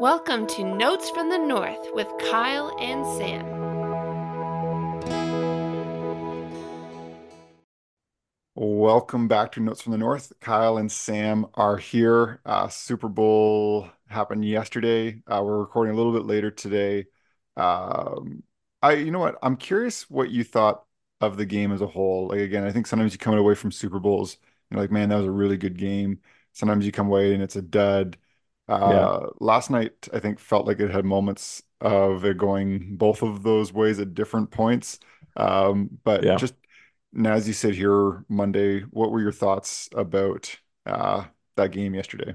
Welcome to Notes from the North with Kyle and Sam. Welcome back to Notes from the North. Kyle and Sam are here. Uh, Super Bowl happened yesterday. Uh, we're recording a little bit later today. Um, I, you know what? I'm curious what you thought of the game as a whole. Like again, I think sometimes you come away from Super Bowls, you're like, man, that was a really good game. Sometimes you come away and it's a dud. Yeah. Uh, last night, I think felt like it had moments of it going both of those ways at different points. Um, but Yeah. just now, as you sit here Monday, what were your thoughts about uh, that game yesterday?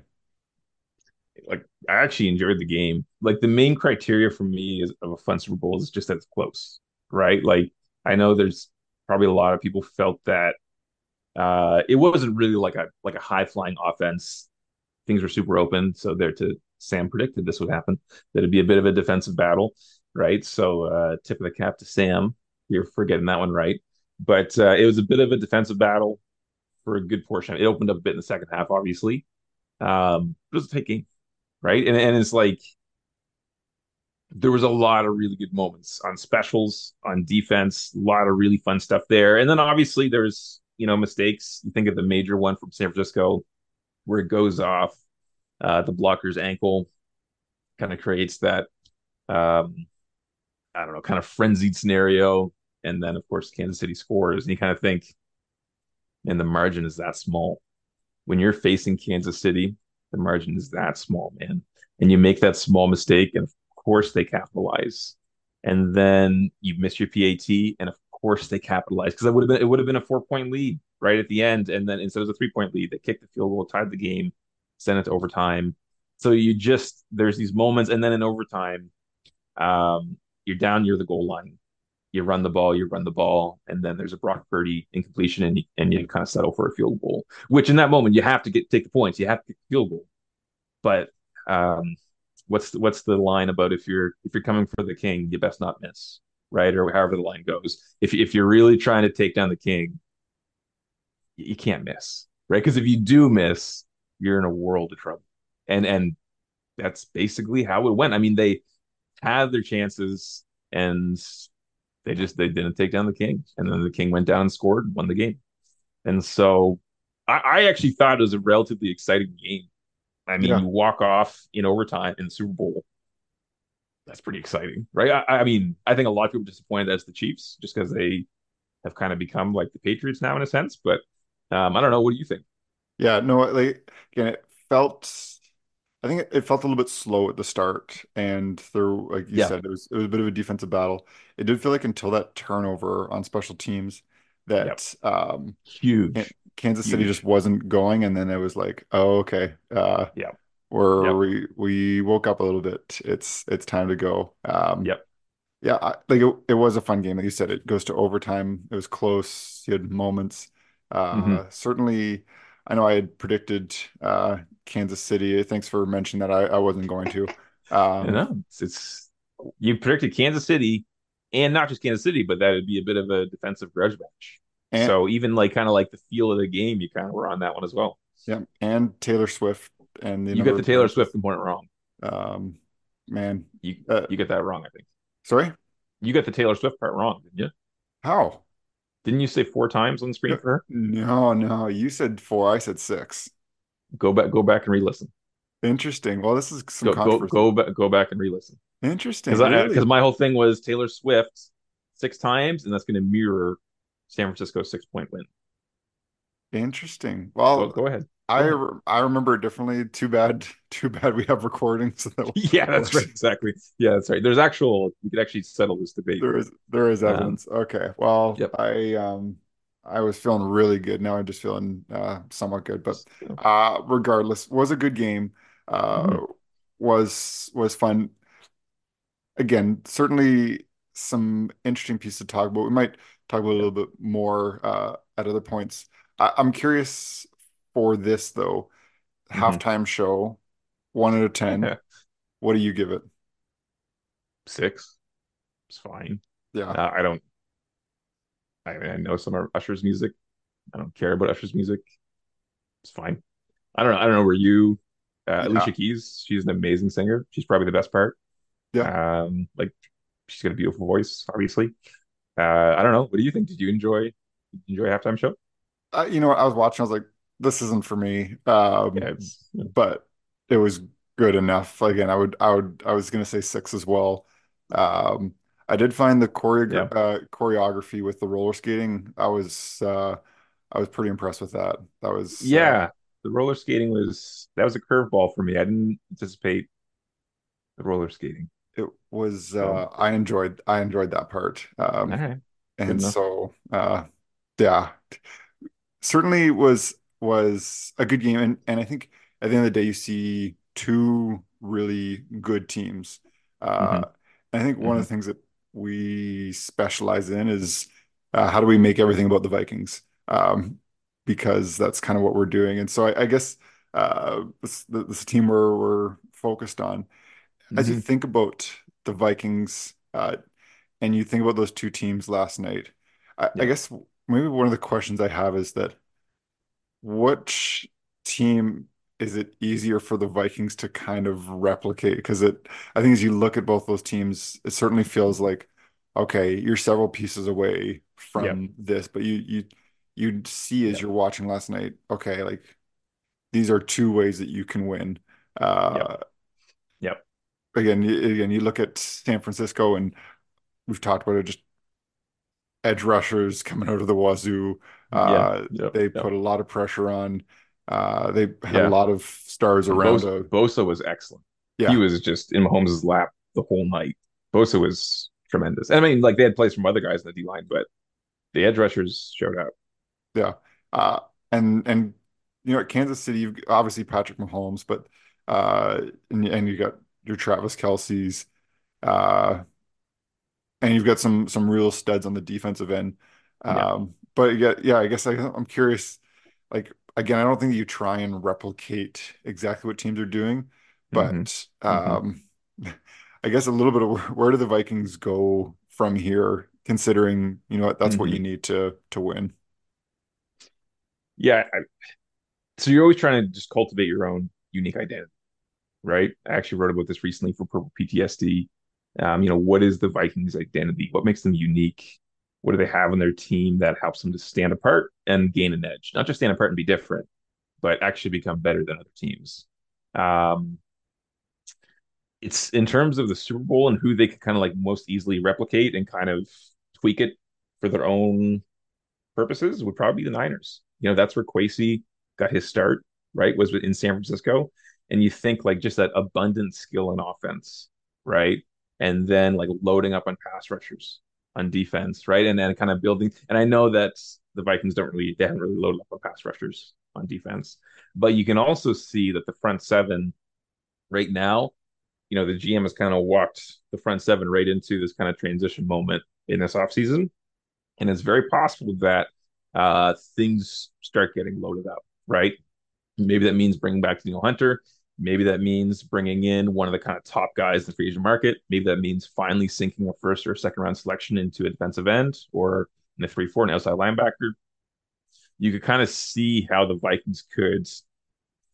Like I actually enjoyed the game. Like the main criteria for me is of a fun Super Bowl is just that it's close, right? Like I know there's probably a lot of people felt that uh it wasn't really like a like a high flying offense. Things were super open, so there to Sam predicted this would happen. That it'd be a bit of a defensive battle, right? So uh tip of the cap to Sam. You're for getting that one right. But uh, it was a bit of a defensive battle for a good portion. It opened up a bit in the second half, obviously. Um, it was a tight game, right? And and it's like there was a lot of really good moments on specials, on defense, a lot of really fun stuff there. And then obviously there's, you know, mistakes. You think of the major one from San Francisco where it goes off, uh, the blocker's ankle kind of creates that um, I don't know, kind of frenzied scenario. And then of course Kansas City scores, and you kind of think, and the margin is that small. When you're facing Kansas City, the margin is that small, man. And you make that small mistake, and of course they capitalize. And then you miss your PAT, and of course they capitalize because it would have been it would have been a four point lead right at the end, and then instead of a three point lead, they kicked the field goal, tied the game, sent it to overtime. So you just there's these moments, and then in overtime, um, you're down near the goal line. You run the ball, you run the ball, and then there's a Brock Purdy incompletion, and you, and you kind of settle for a field goal. Which in that moment you have to get take the points, you have to field goal. But um, what's the, what's the line about if you're if you're coming for the king, you best not miss, right? Or however the line goes. If if you're really trying to take down the king, you, can't miss, right? Because if you do miss, you're in a world of trouble. And and that's basically how it went. I mean, they had their chances and they just they didn't take down the king. And then the king went down and scored and won the game. And so I, I actually thought it was a relatively exciting game. I mean, Yeah. you walk off in overtime in the Super Bowl. That's pretty exciting, right? I, I mean, I think a lot of people are disappointed as the Chiefs just because they have kind of become like the Patriots now in a sense. But um, I don't know. What do you think? Yeah, no, like again, it felt. I think it, it felt a little bit slow at the start, and there, like you Yeah. said, it was it was a bit of a defensive battle. It did feel like until that turnover on special teams Yep. that um, Huge, Kansas City huge. just wasn't going, and then it was like, oh, okay, uh, Yep. we're Yep. we we woke up a little bit. It's it's time to go. Um, Yep. yeah, I, like it, it was a fun game. Like you said, it goes to overtime. It was close. You had moments. Hmm Uh, certainly, I know I had predicted uh, Kansas City. Thanks for mentioning that. I, I wasn't going to. You Um, know, it's, it's you predicted Kansas City, and not just Kansas City, but that would be a bit of a defensive grudge match. and So even like kind of like the feel of the game, you kind of were on that one as well. yeah, and Taylor Swift and the You got the Taylor points. Swift component wrong. Um, man, You uh, you get that wrong, I think. sorry, You got the Taylor Swift part wrong, didn't you? how? Didn't you say four times on the screen No, for her? no, no. You said four. I said six. Go back, go back and re-listen. Interesting. Well, this is some Go go go back, go back and re-listen. Interesting, Because really. my whole thing was Taylor Swift six times, and that's going to mirror San Francisco's six point win. Interesting. Well, go go ahead. Re- I remember it differently. Too bad. Too bad we have recordings that Yeah, that's right. Exactly. Yeah, that's right. There's actual. We could actually settle this debate. There is there is Um, evidence. Okay. Well, yep. I um I was feeling really good. Now I'm just feeling uh somewhat good. But uh regardless, was a good game. Uh mhm. was was fun. Again, certainly some interesting piece to talk about. We might talk about a little bit more uh at other points. I, I'm curious for this though. Mhm. Halftime show, one out of ten. What do you give it? Six. It's fine. Yeah. Uh, I don't. I mean, I know some of Usher's music. I don't care about Usher's music. It's fine. I don't know. I don't know where you Uh, Yeah. Alicia Keys, she's an amazing singer. She's probably the best part. Yeah. Um, like she's got a beautiful voice, obviously. Uh, I don't know. What do you think? Did you enjoy did you enjoy halftime show? Uh, you know what? I was watching, I was like, this isn't for me. Um, Yeah, but it was good enough. Again, I would, I would, I was gonna say six as well. Um, I did find the yeah, uh, choreography with the roller skating. I was, uh, I was pretty impressed with that. That was, uh, yeah. The roller skating was that was a curveball for me. I didn't anticipate the roller skating. it was, uh, I enjoyed, I enjoyed that part. Um, right, and enough. so, uh, yeah, certainly was was a good game. And and I think at the end of the day, you see two really good teams. Uh, hmm and I think one of hmm the things that we specialize in is uh, how do we make everything about the Vikings? Um, because that's kind of what we're doing. And so I, I guess uh, this, this team we're focused on. As you hmm think about the Vikings, uh, and you think about those two teams last night, I, I guess maybe one of the questions I have is that which team is it easier for the Vikings to kind of replicate? Because it, I think as you look at both those teams, it certainly feels like, okay, you're several pieces away from this, but you you you see as yeah, you're watching last night, okay, like these are two ways that you can win. Uh, yeah. again, again, you look at San Francisco, and we've talked about it, just edge rushers coming out of the wazoo. Yeah, Uh, yeah, they yeah, put a lot of pressure on. Uh, they had a lot of stars And around. Bosa, A, Bosa was excellent. Yeah. He was just in Mahomes' lap the whole night. Bosa was tremendous. And I mean, like they had plays from other guys in the D line, but the edge rushers showed up. yeah. Uh, and and you know, at Kansas City, you've obviously Patrick Mahomes, but uh, and, and you got your Travis Kelce's, uh, and you've got some some real studs on the defensive end. Um, but yeah, yeah, I guess I, I'm curious. Like again, I don't think you try and replicate exactly what teams are doing, but hmm um, I guess a little bit of where, do the Vikings go from here, considering you know that's what you hmm need to to win. Yeah. I, so you're always trying to just cultivate your own unique identity, right? I actually wrote about this recently for Purple PTSD. Um, you know, what is the Vikings' identity? What makes them unique? What do they have in their team that helps them to stand apart and gain an edge? Not just stand apart and be different, but actually become better than other teams. Um, it's in terms of the Super Bowl and who they could kind of like most easily replicate and kind of tweak it for their own purposes would probably be the Niners. You know, that's where Kwesi got his start, right? Was in San Francisco. And you think like just that abundant skill in offense, right? And then like loading up on pass rushers on defense, right? And then kind of building. And I know that the Vikings don't really, they haven't really loaded up on pass rushers on defense. But you can also see that the front seven right now you know, the GM has kind of walked the front seven right into this kind of transition moment in this offseason. And it's very possible that uh, things start getting loaded up, right? Maybe that means bringing back Danielle Hunter. Maybe that means bringing in one of the kind of top guys in the free agent market. Maybe that means finally sinking a first or second round selection into a defensive end or in a 3 4 an outside linebacker. You could kind of see how the Vikings could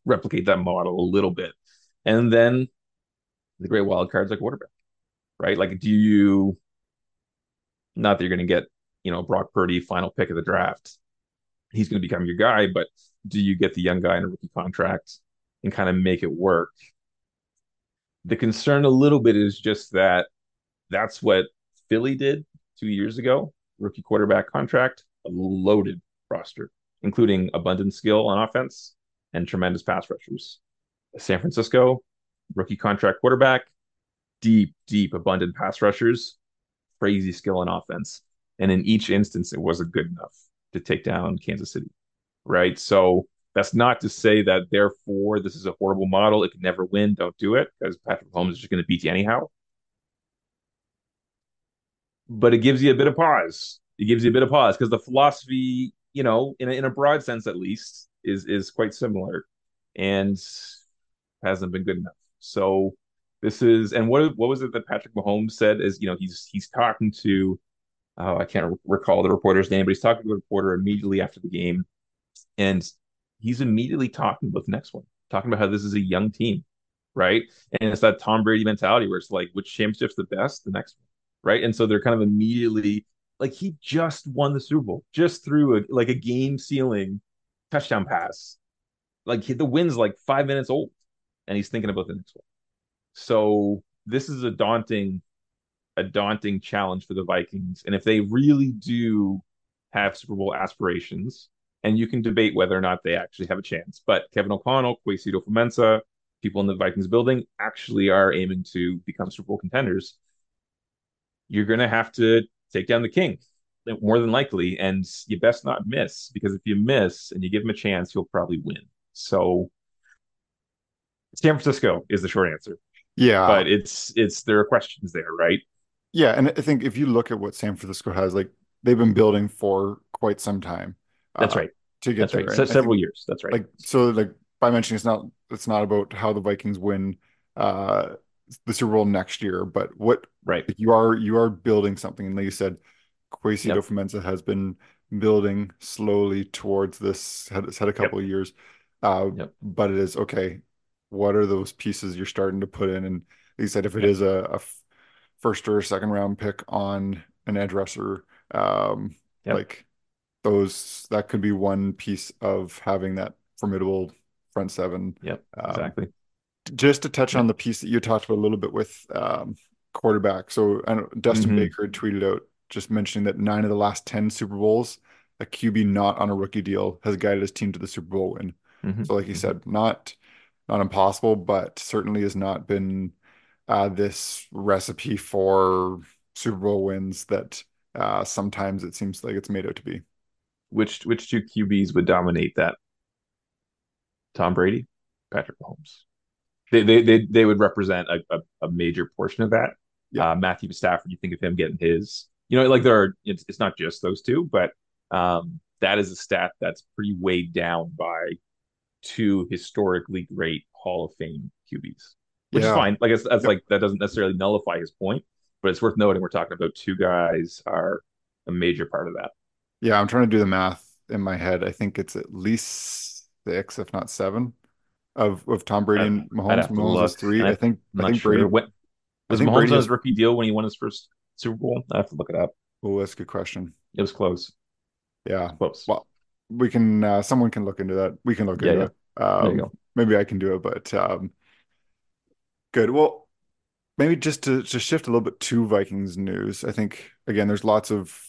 replicate that model a little bit. And then the great wild cards like quarterback right? Like, do you not that you're going to get, you know, Brock Purdy final pick of the draft? He's going to become your guy, but do you get the young guy in a rookie contract and kind of make it work? The concern a little bit is just that that's what Philly did two years ago, rookie quarterback contract, a loaded roster, including abundant skill on offense and tremendous pass rushers. San Francisco, rookie contract quarterback, deep, deep, abundant pass rushers, crazy skill on offense. And in each instance, it wasn't good enough to take down Kansas City, right? So that's not to say that therefore this is a horrible model. It can never win. Don't do it because Patrick Mahomes is just going to beat you anyhow. But it gives you a bit of pause. It gives you a bit of pause because the philosophy, you know, in a, in a broad sense at least, is is quite similar, and hasn't been good enough. So this is and what what was it that Patrick Mahomes said is you know he's he's talking to oh, I can't recall the reporter's name, but he's talking to the reporter immediately after the game, and he's immediately talking about the next one. talking about how this is a young team, right? And it's that Tom Brady mentality where it's like, which championship's the best? The next one, right? And so they're kind of immediately like he just won the Super Bowl just through a like a game sealing touchdown pass. Like he, the win's like five minutes old, and he's thinking about the next one. So this is a daunting, a daunting challenge for the Vikings. And if they really do have Super Bowl aspirations, and you can debate whether or not they actually have a chance, but Kevin O'Connell, Kwesi Adofo-Mensah, people in the Vikings building actually are aiming to become Super Bowl contenders. You're going to have to take down the king more than likely, and you best not miss because if you miss and you give him a chance, you'll probably win. So San Francisco is the short answer. Yeah. But it's it's there are questions there, right? Yeah, and I think if you look at what San Francisco has, like they've been building for quite some time. That's uh, right. To get That's there. right. several think, years. That's right. Like so like by mentioning it's not it's not about how the Vikings win uh the Super Bowl next year, but what right you are you are building something, and like you said, Kwesi yep. Adofo-Mensah has been building slowly towards this. Had it's had a couple yep. of years, uh, yep. but it is okay. What are those pieces you're starting to put in? And like you said, if it is a, a first or second round pick on an edge rusher, um, like those, that could be one piece of having that formidable front seven. Yep, um, exactly just to touch on the piece that you talked about a little bit with um, quarterback. So I know Dustin mm-hmm. Baker tweeted out just mentioning that nine of the last 10 Super Bowls, a QB not on a rookie deal has guided his team to the Super Bowl win. Mm-hmm. So like you mm-hmm. said, not not impossible, but certainly has not been uh, this recipe for Super Bowl wins that uh, sometimes it seems like it's made out to be. Which which two QBs would dominate that? Tom Brady, Patrick Mahomes they they they, they would represent a, a, a major portion of that. Yeah. Uh, Matthew Stafford, you think of him getting his, you know, like there are, it's, it's not just those two, but um, that is a stat that's pretty weighed down by two historically great Hall of Fame QBs, which yeah. is fine. Like, that's like, that doesn't necessarily nullify his point, but it's worth noting we're talking about two guys are a major part of that. Yeah. I'm trying to do the math in my head. I think it's at least six, if not seven of of Tom Brady and Mahomes. Mahomes was three. I, I, think. I think Brady. When, was Mahomes Brady on his rookie deal when he won his first Super Bowl? I have to look it up. Oh, that's a good question. It was close. Yeah, close. Well, we can. Uh, someone can look into that. We can look yeah, into yeah. it. Um, maybe I can do it, but um, good. Well, maybe just to to shift a little bit to Vikings news. I think again, there's lots of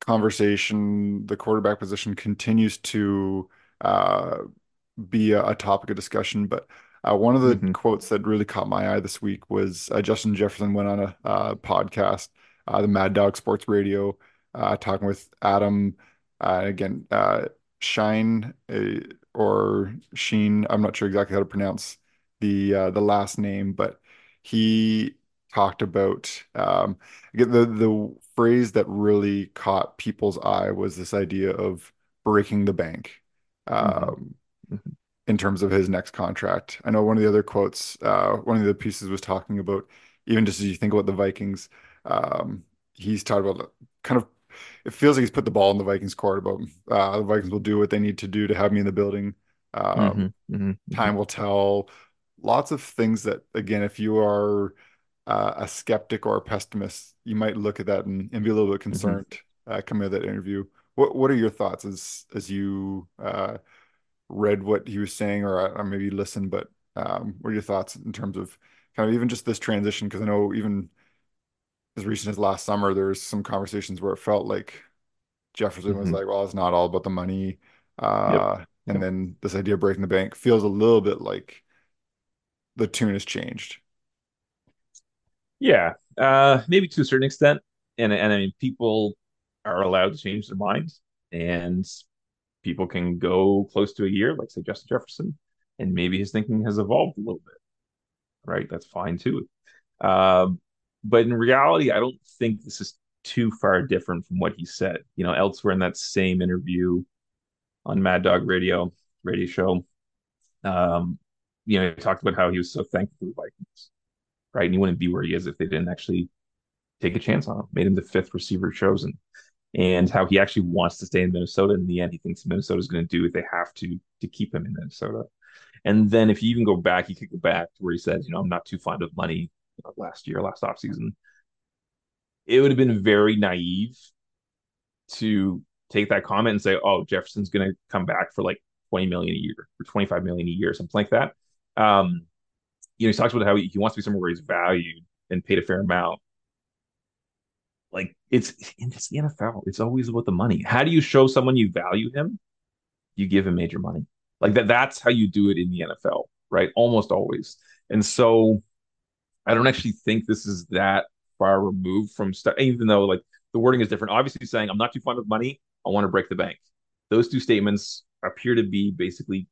conversation. The quarterback position continues to uh, be a, a topic of discussion. But uh, one of the mm-hmm. quotes that really caught my eye this week was uh, Justin Jefferson went on a uh, podcast, uh, the Mad Dog Sports Radio, uh, talking with Adam uh, again, Shine or Sheen. I'm not sure exactly how to pronounce the the last name, but he talked about um, the the phrase that really caught people's eye was this idea of breaking the bank. Mm-hmm. Um, mm-hmm. in terms of his next contract. I know one of the other quotes, uh, one of the pieces was talking about even just as you think about the Vikings, um, he's talked about kind of it feels like he's put the ball in the Vikings court about uh, the Vikings will do what they need to do to have me in the building. Um, mm-hmm, mm-hmm, mm-hmm. time will tell. Lots of things that again, if you are uh, a skeptic or a pessimist, you might look at that and, and be a little bit mm-hmm. concerned uh, coming out of that interview. What What are your thoughts as as you uh, read what he was saying or, or maybe listened, but um, what are your thoughts in terms of kind of even just this transition? Because I know even as recent as last summer, there was some conversations where it felt like Jefferson mm-hmm. was like, well, it's not all about the money. Uh, yep. And yep. then this idea of breaking the bank feels a little bit like the tune has changed. Yeah, uh, maybe to a certain extent. And, and I mean, people are allowed to change their minds. And people can go close to a year, like say Justin Jefferson, and maybe his thinking has evolved a little bit. Right, that's fine too. Um, but in reality, I don't think this is too far different from what he said. You know, elsewhere in that same interview on Mad Dog Radio radio show, um, you know, he talked about how he was so thankful for the Vikings, right? And he wouldn't be where he is if they didn't actually take a chance on him, made him the fifth receiver chosen and how he actually wants to stay in Minnesota. In the end, he thinks Minnesota is going to do what they have to to keep him in Minnesota. And then if you even go back, you could go back to where he says, you know, I'm not too fond of money you know, last year, last offseason. It would have been very naive to take that comment and say, oh, Jefferson's going to come back for like 20 million a year or 25 million a year, something like that. Um, you know, he talks about how he, he wants to be somewhere where he's valued and paid a fair amount. Like it's it's the NFL. It's always about the money. How do you show someone you value him? You give him major money. Like that. That's how you do it in the NFL, right? Almost always. And so, I don't actually think this is that far removed from stuff. Even though like the wording is different. Obviously, saying I'm not too fond of money. I want to break the bank. Those two statements appear to be basically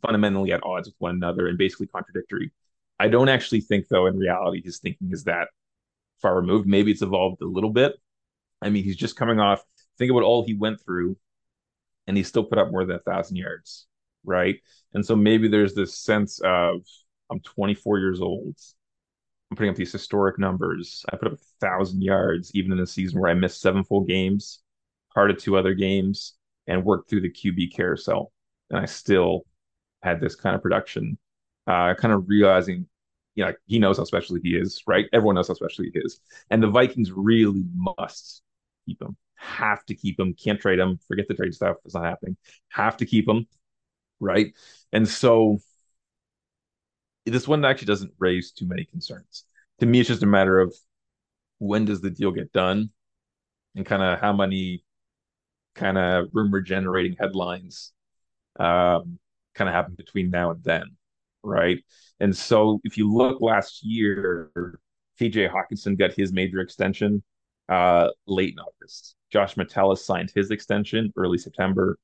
fundamentally at odds with one another and basically contradictory. I don't actually think, though, in reality, his thinking is that far removed. Maybe it's evolved a little bit. I mean, he's just coming off. Think about all he went through, and he still put up more than a thousand yards, right? And so maybe there's this sense of I'm 24 years old. I'm putting up these historic numbers. I put up a thousand yards, even in a season where I missed seven full games, part of two other games, and worked through the QB carousel. And I still had this kind of production. Uh, kind of realizing you know, he knows how special he is, right? Everyone knows how special he is. And the Vikings really must keep him, have to keep him, can't trade him, forget the trade stuff, it's not happening, have to keep him, right? And so this one actually doesn't raise too many concerns. To me, it's just a matter of when does the deal get done and kind of how many kind of rumor generating headlines um, kind of happen between now and then right? And so if you look last year, TJ Hockenson got his major extension uh, late in August. Josh Metellus signed his extension early September.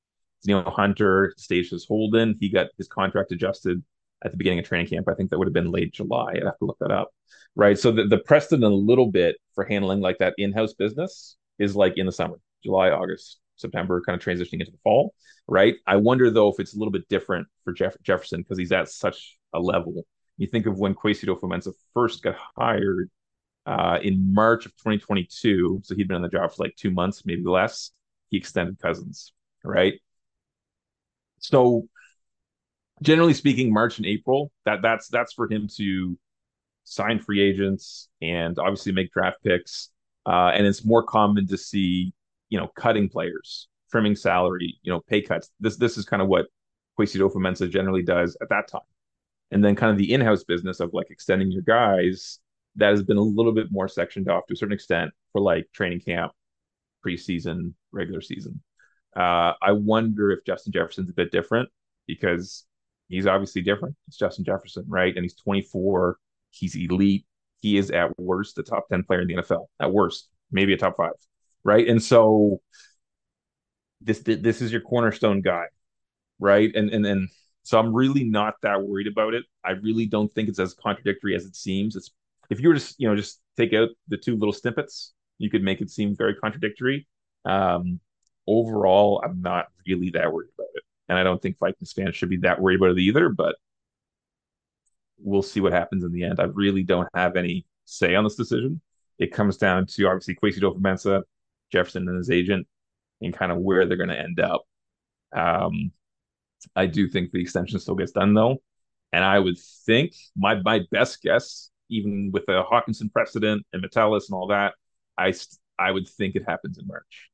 Neil Hunter staged Holden. He got his contract adjusted at the beginning of training camp. I think that would have been late July. I'd have to look that up. Right. So the, the precedent a little bit for handling like that in-house business is like in the summer, July, August, September, kind of transitioning into the fall, right? I wonder though if it's a little bit different for Jeff- Jefferson because he's at such a level. You think of when Kwesi Adofo-Mensah first got hired uh, in March of 2022, so he'd been on the job for like two months, maybe less. He extended Cousins, right? So, generally speaking, March and April that that's that's for him to sign free agents and obviously make draft picks. Uh, and it's more common to see you know, cutting players, trimming salary, you know, pay cuts. This this is kind of what Kwesi Adofo-Mensah generally does at that time. And then kind of the in-house business of like extending your guys, that has been a little bit more sectioned off to a certain extent for like training camp, preseason, regular season. Uh, I wonder if Justin Jefferson's a bit different because he's obviously different. It's Justin Jefferson, right? And he's 24. He's elite. He is at worst a top 10 player in the NFL. At worst, maybe a top five right? And so this this is your cornerstone guy, right? And and and so I'm really not that worried about it. I really don't think it's as contradictory as it seems. It's if you were to you know just take out the two little snippets, you could make it seem very contradictory. Um, overall, I'm not really that worried about it, and I don't think Vikings fans should be that worried about it either. But we'll see what happens in the end. I really don't have any say on this decision. It comes down to obviously Kwesi Adofo-Mensah Jefferson and his agent and kind of where they're going to end up. Um, I do think the extension still gets done though, and I would think my my best guess, even with the Hockenson precedent and Metellus and all that, I I would think it happens in March.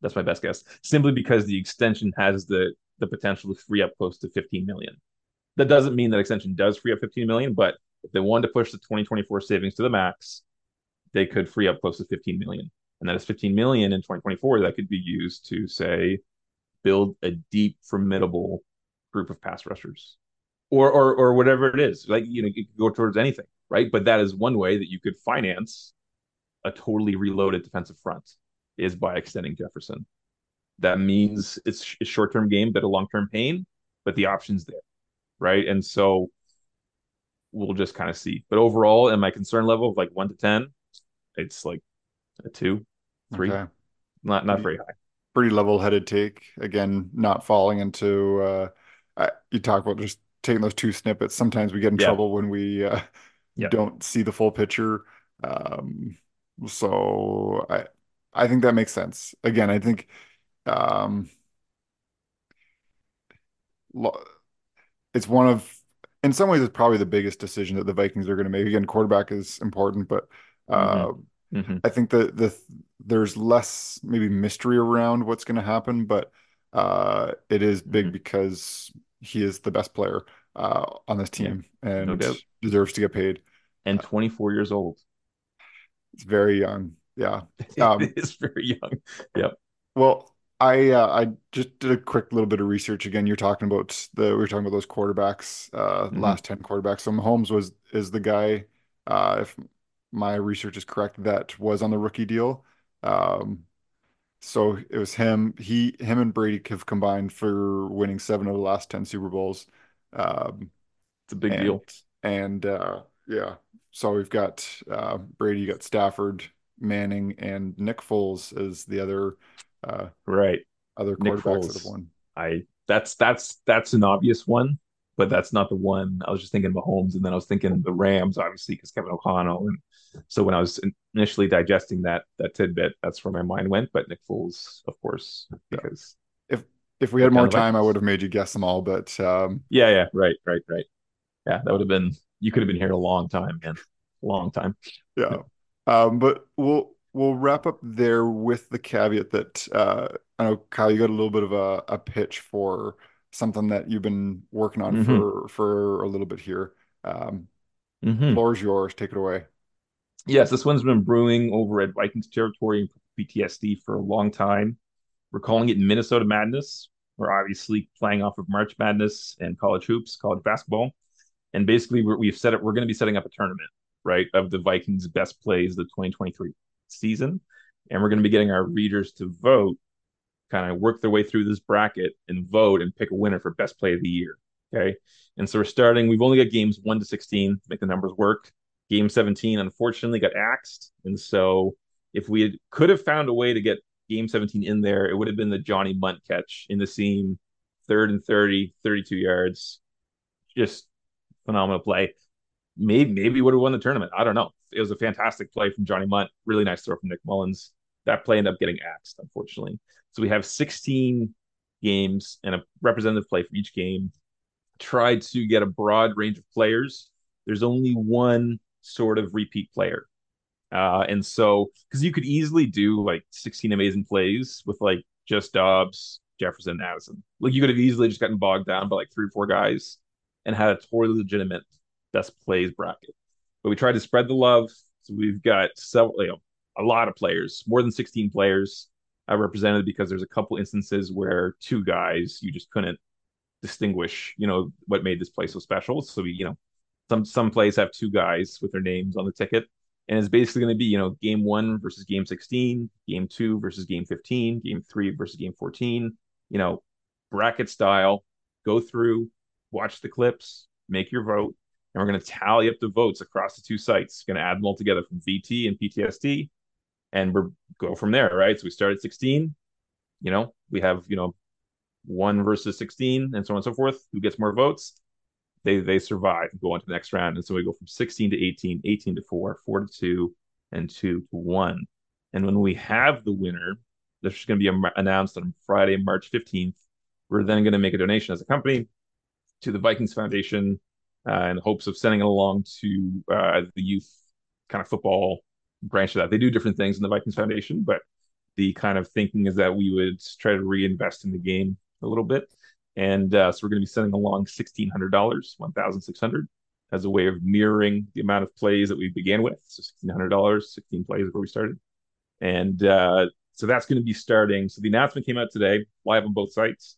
That's my best guess, simply because the extension has the the potential to free up close to 15 million. That doesn't mean that extension does free up 15 million, but if they wanted to push the 2024 savings to the max, they could free up close to 15 million and that is 15 million in 2024 that could be used to say build a deep formidable group of pass rushers. Or or or whatever it is. Like you know you could go towards anything right? But that is one way that you could finance a totally reloaded defensive front is by extending Jefferson. That means it's a short-term game but a long-term pain but the options there right? And so we'll just kind of see. But overall in my concern level of like 1 to 10 it's like a two, three. Okay. Not not very high. Pretty level-headed take. Again, not falling into. Uh, I, you talk about just taking those two snippets. Sometimes we get in yeah. trouble when we uh, yeah. don't see the full picture. Um, so I I think that makes sense. Again, I think um, it's one of in some ways, it's probably the biggest decision that the Vikings are going to make. Again, quarterback is important, but uh, mm-hmm. I think that the there's less maybe mystery around what's going to happen, but uh, it is big mm-hmm. because he is the best player uh, on this team yeah, and no deserves to get paid. And 24 years old. It's very young. Yeah. Um, it's very young. Yep. Well, I uh, I just did a quick little bit of research again. You're talking about the we were talking about those quarterbacks, uh, mm-hmm. last 10 quarterbacks. So Mahomes was is the guy, uh, if my research is correct, that was on the rookie deal. Um, so it was him. He, him, and Brady have combined for winning seven of the last ten Super Bowls. Um, it's a big and, deal. And uh, yeah, so we've got uh, Brady, you got Stafford, Manning, and Nick Foles as the other uh, right other quarterbacks that have won. I that's that's that's an obvious one, but that's not the one. I was just thinking Mahomes, and then I was thinking the Rams, obviously, because Kevin O'Connell. And so when I was initially digesting that that tidbit, that's where my mind went. But Nick Foles, of course, because if if we had more time, I would have made you guess them all. But um... yeah, yeah, right, right, right. Yeah, that would have been. You could have been here a long time, man, long time. Yeah, um, but we'll we'll wrap up there with the caveat that uh, I know Kyle, you got a little bit of a, a pitch for something that you've been working on mm-hmm. for for a little bit here. Um, mm-hmm. Floor's yours. Take it away. Yes, this one's been brewing over at Vikings territory and PTSD for a long time. We're calling it Minnesota Madness. We're obviously playing off of March Madness and college hoops, college basketball, and basically we have set it. We're going to be setting up a tournament, right, of the Vikings' best plays the 2023 season, and we're going to be getting our readers to vote kind of work their way through this bracket and vote and pick a winner for best play of the year. Okay. And so we're starting, we've only got games one to 16 to make the numbers work. Game 17, unfortunately, got axed. And so if we had, could have found a way to get game 17 in there, it would have been the Johnny Mundt catch in the seam, third and 30, 32 yards. Just phenomenal play. Maybe, maybe would have won the tournament. I don't know. It was a fantastic play from Johnny Mundt. Really nice throw from Nick Mullens. That play ended up getting axed, unfortunately. So we have 16 games and a representative play for each game. Tried to get a broad range of players. There's only one sort of repeat player. Uh, and so, because you could easily do like 16 amazing plays with like just Dobbs, Jefferson, Addison. Like you could have easily just gotten bogged down by like three or four guys and had a totally legitimate best plays bracket. But we tried to spread the love. So we've got several, you know, a lot of players, more than 16 players uh, represented because there's a couple instances where two guys you just couldn't distinguish, you know, what made this play so special. So we, you know, some some plays have two guys with their names on the ticket, and it's basically going to be, you know, game one versus game 16, game two versus game 15, game three versus game 14, you know, bracket style. Go through, watch the clips, make your vote, and we're going to tally up the votes across the two sites. Going to add them all together from VT and PTSD, and we're go from there, right? So we start at 16. You know, we have you know one versus 16, and so on and so forth. Who gets more votes? They they survive, and go on to the next round, and so we go from 16 to 18, 18 to four, four to two, and two to one. And when we have the winner, this is going to be announced on Friday, March 15th. We're then going to make a donation as a company to the Vikings Foundation uh, in hopes of sending it along to uh, the youth kind of football branch of that. They do different things in the Vikings Foundation, but the kind of thinking is that we would try to reinvest in the game a little bit. And uh, so we're going to be sending along $1,600, 1,600 as a way of mirroring the amount of plays that we began with. So $1,600, 16 plays where we started. And uh, so that's going to be starting. So the announcement came out today, live on both sites.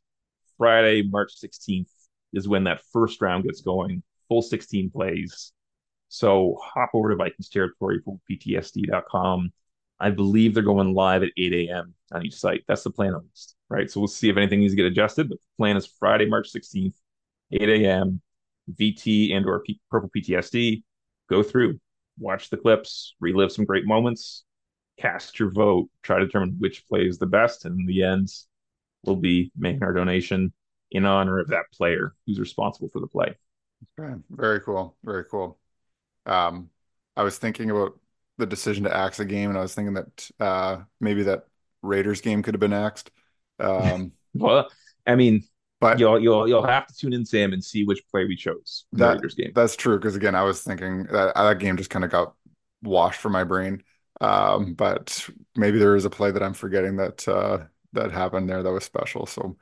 Friday, March 16th is when that first round gets going, full 16 plays. So hop over to Vikings territory for PTSD.com. I believe they're going live at 8 a.m. on each site. That's the plan at least, right? So we'll see if anything needs to get adjusted. But the plan is Friday, March 16th, 8 a.m. VT and or P- Purple PTSD. Go through, watch the clips, relive some great moments, cast your vote, try to determine which play is the best, and in the end, we'll be making our donation in honor of that player who's responsible for the play. Very cool. Very cool. Um, I was thinking about the decision to axe a game, and I was thinking that uh, maybe that Raiders game could have been axed. Um, well, I mean, But you'll you'll you'll have to tune in, Sam, and see which play we chose that Raiders game. that's true because again, I was thinking that that game just kind of got washed from my brain. Um, but maybe there is a play that I'm forgetting that uh, that happened there that was special. So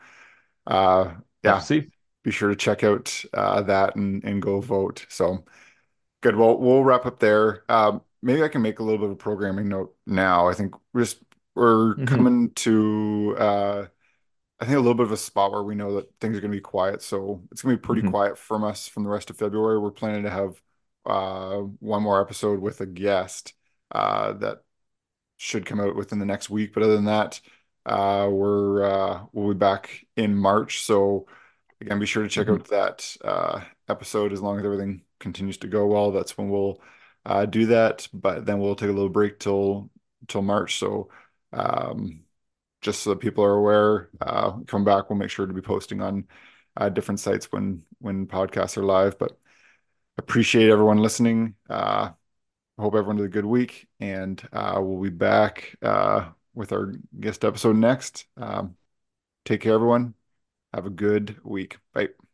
uh, yeah, see. be sure to check out uh, that and and go vote. So good. Well, we'll wrap up there. Um, maybe I can make a little bit of a programming note now. I think we're just we're hmm coming to uh, I think a little bit of a spot where we know that things are going to be quiet. So it's going to be pretty hmm quiet from us from the rest of February. We're planning to have uh, one more episode with a guest uh, that should come out within the next week. But other than that, uh, we're uh, we'll be back in March. So again, be sure to check hmm out that uh, episode as long as everything continues to go well. That's when we'll uh, do that. But then we'll take a little break till till March. So um, just so that people are aware, uh, come back. We'll make sure to be posting on uh, different sites when when podcasts are live. But appreciate everyone listening. Uh, hope everyone had a good week, and uh, we'll be back uh, with our guest episode next. Um, take care, everyone. Have a good week. Bye.